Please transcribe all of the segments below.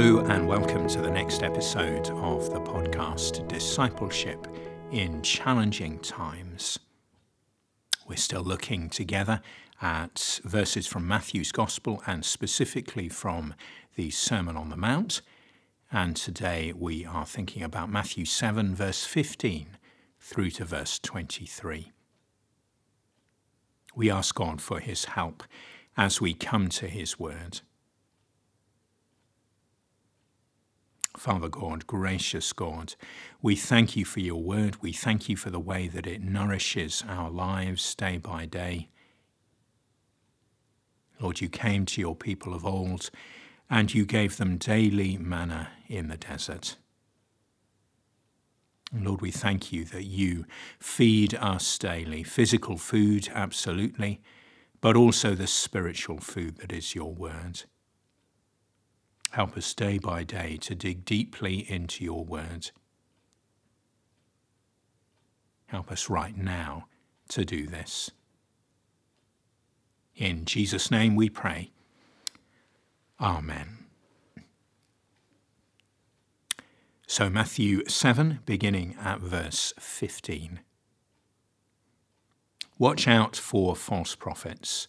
Hello, and welcome to the next episode of the podcast Discipleship in Challenging Times. We're still looking together at verses from Matthew's Gospel and specifically from the Sermon on the Mount. And today we are thinking about Matthew 7, verse 15 through to verse 23. We ask God for his help as we come to his word. Father God, gracious God, we thank you for your word. We thank you for the way that it nourishes our lives day by day. Lord, you came to your people of old and you gave them daily manna in the desert. Lord, we thank you that you feed us daily, physical food, absolutely, but also the spiritual food that is your word. Help us day by day to dig deeply into your word. Help us right now to do this. In Jesus' name we pray. Amen. So, Matthew 7, beginning at verse 15. Watch out for false prophets.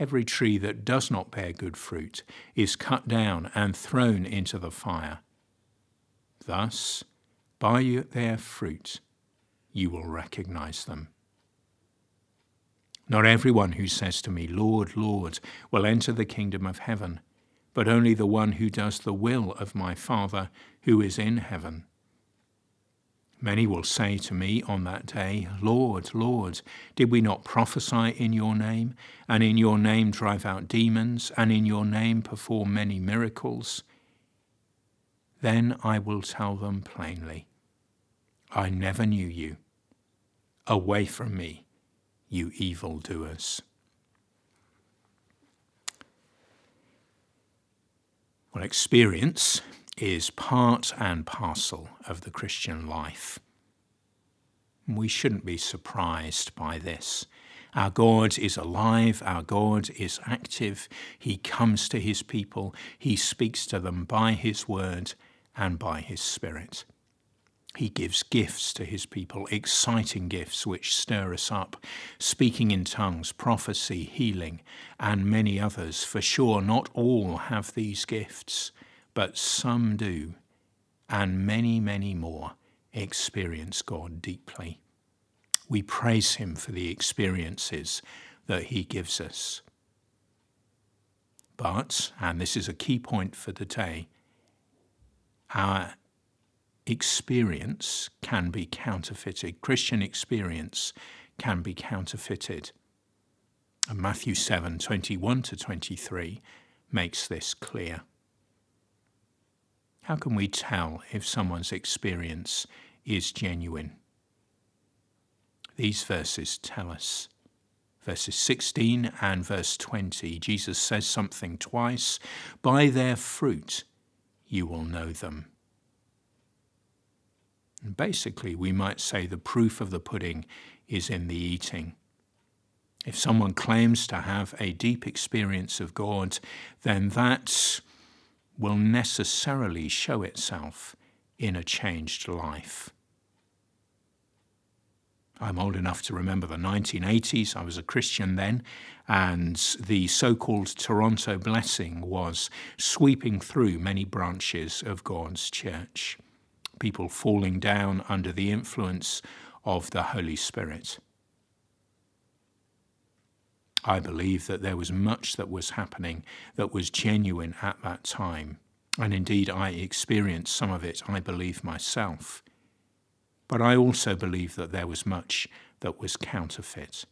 Every tree that does not bear good fruit is cut down and thrown into the fire. Thus, by their fruit, you will recognize them. Not everyone who says to me, Lord, Lord, will enter the kingdom of heaven, but only the one who does the will of my Father who is in heaven. Many will say to me on that day, Lord, Lord, did we not prophesy in your name, and in your name drive out demons, and in your name perform many miracles? Then I will tell them plainly, I never knew you. Away from me, you evildoers. Well, experience is part and parcel of the Christian life. We shouldn't be surprised by this. Our God is alive, our God is active. He comes to his people, he speaks to them by his word and by his spirit. He gives gifts to his people, exciting gifts which stir us up, speaking in tongues, prophecy, healing, and many others. For sure, not all have these gifts, but some do, and many, many more experience God deeply. We praise Him for the experiences that He gives us. But, and this is a key point for today, our experience can be counterfeited. Christian experience can be counterfeited. And Matthew 7 21 to 23 makes this clear. How can we tell if someone's experience is genuine? These verses tell us. Verses 16 and verse 20, Jesus says something twice By their fruit you will know them. And basically, we might say the proof of the pudding is in the eating. If someone claims to have a deep experience of God, then that will necessarily show itself in a changed life. I'm old enough to remember the 1980s. I was a Christian then, and the so called Toronto blessing was sweeping through many branches of God's church people falling down under the influence of the Holy Spirit. I believe that there was much that was happening that was genuine at that time. And indeed, I experienced some of it, I believe myself. But I also believe that there was much that was counterfeit.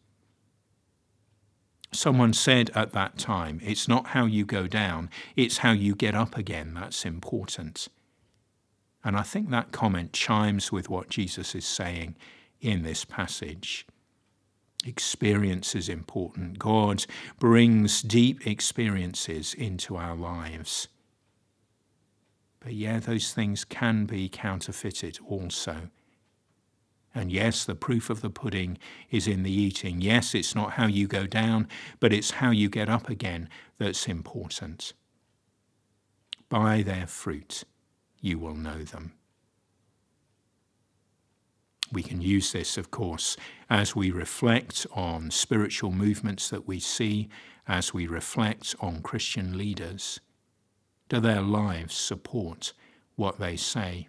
Someone said at that time, it's not how you go down, it's how you get up again that's important. And I think that comment chimes with what Jesus is saying in this passage. Experience is important. God brings deep experiences into our lives. But yeah, those things can be counterfeited also. And yes, the proof of the pudding is in the eating. Yes, it's not how you go down, but it's how you get up again that's important. By their fruit you will know them. We can use this, of course, as we reflect on spiritual movements that we see, as we reflect on Christian leaders. Do their lives support what they say?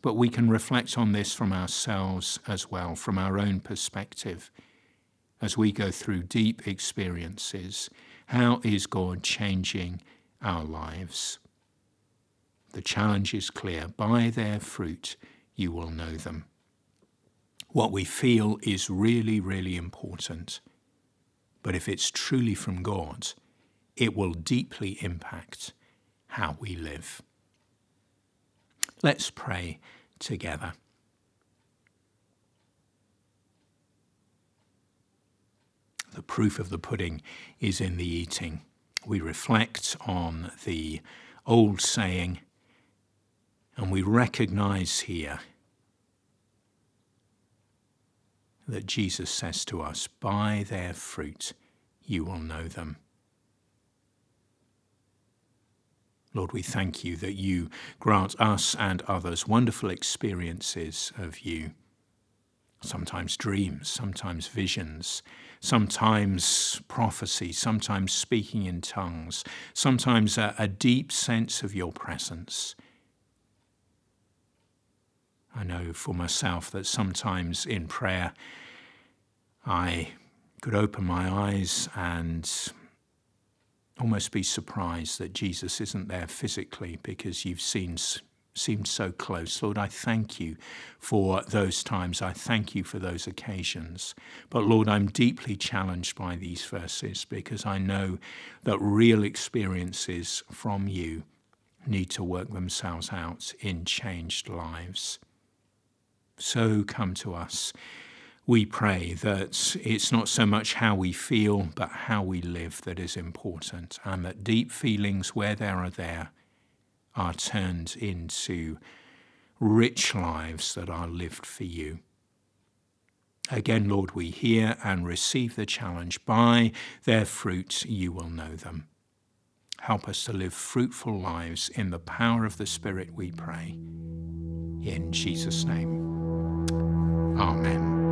But we can reflect on this from ourselves as well, from our own perspective. As we go through deep experiences, how is God changing our lives? The challenge is clear by their fruit you will know them. What we feel is really, really important. But if it's truly from God, it will deeply impact how we live. Let's pray together. The proof of the pudding is in the eating. We reflect on the old saying, we recognize here that Jesus says to us, By their fruit you will know them. Lord, we thank you that you grant us and others wonderful experiences of you. Sometimes dreams, sometimes visions, sometimes prophecy, sometimes speaking in tongues, sometimes a, a deep sense of your presence. I know for myself that sometimes in prayer I could open my eyes and almost be surprised that Jesus isn't there physically because you've seen seemed so close. Lord, I thank you for those times. I thank you for those occasions. But Lord, I'm deeply challenged by these verses because I know that real experiences from you need to work themselves out in changed lives. So come to us we pray that it's not so much how we feel, but how we live that is important, and that deep feelings, where there are there, are turned into rich lives that are lived for you. Again, Lord, we hear and receive the challenge by their fruits you will know them. Help us to live fruitful lives in the power of the Spirit, we pray. In Jesus' name, Amen.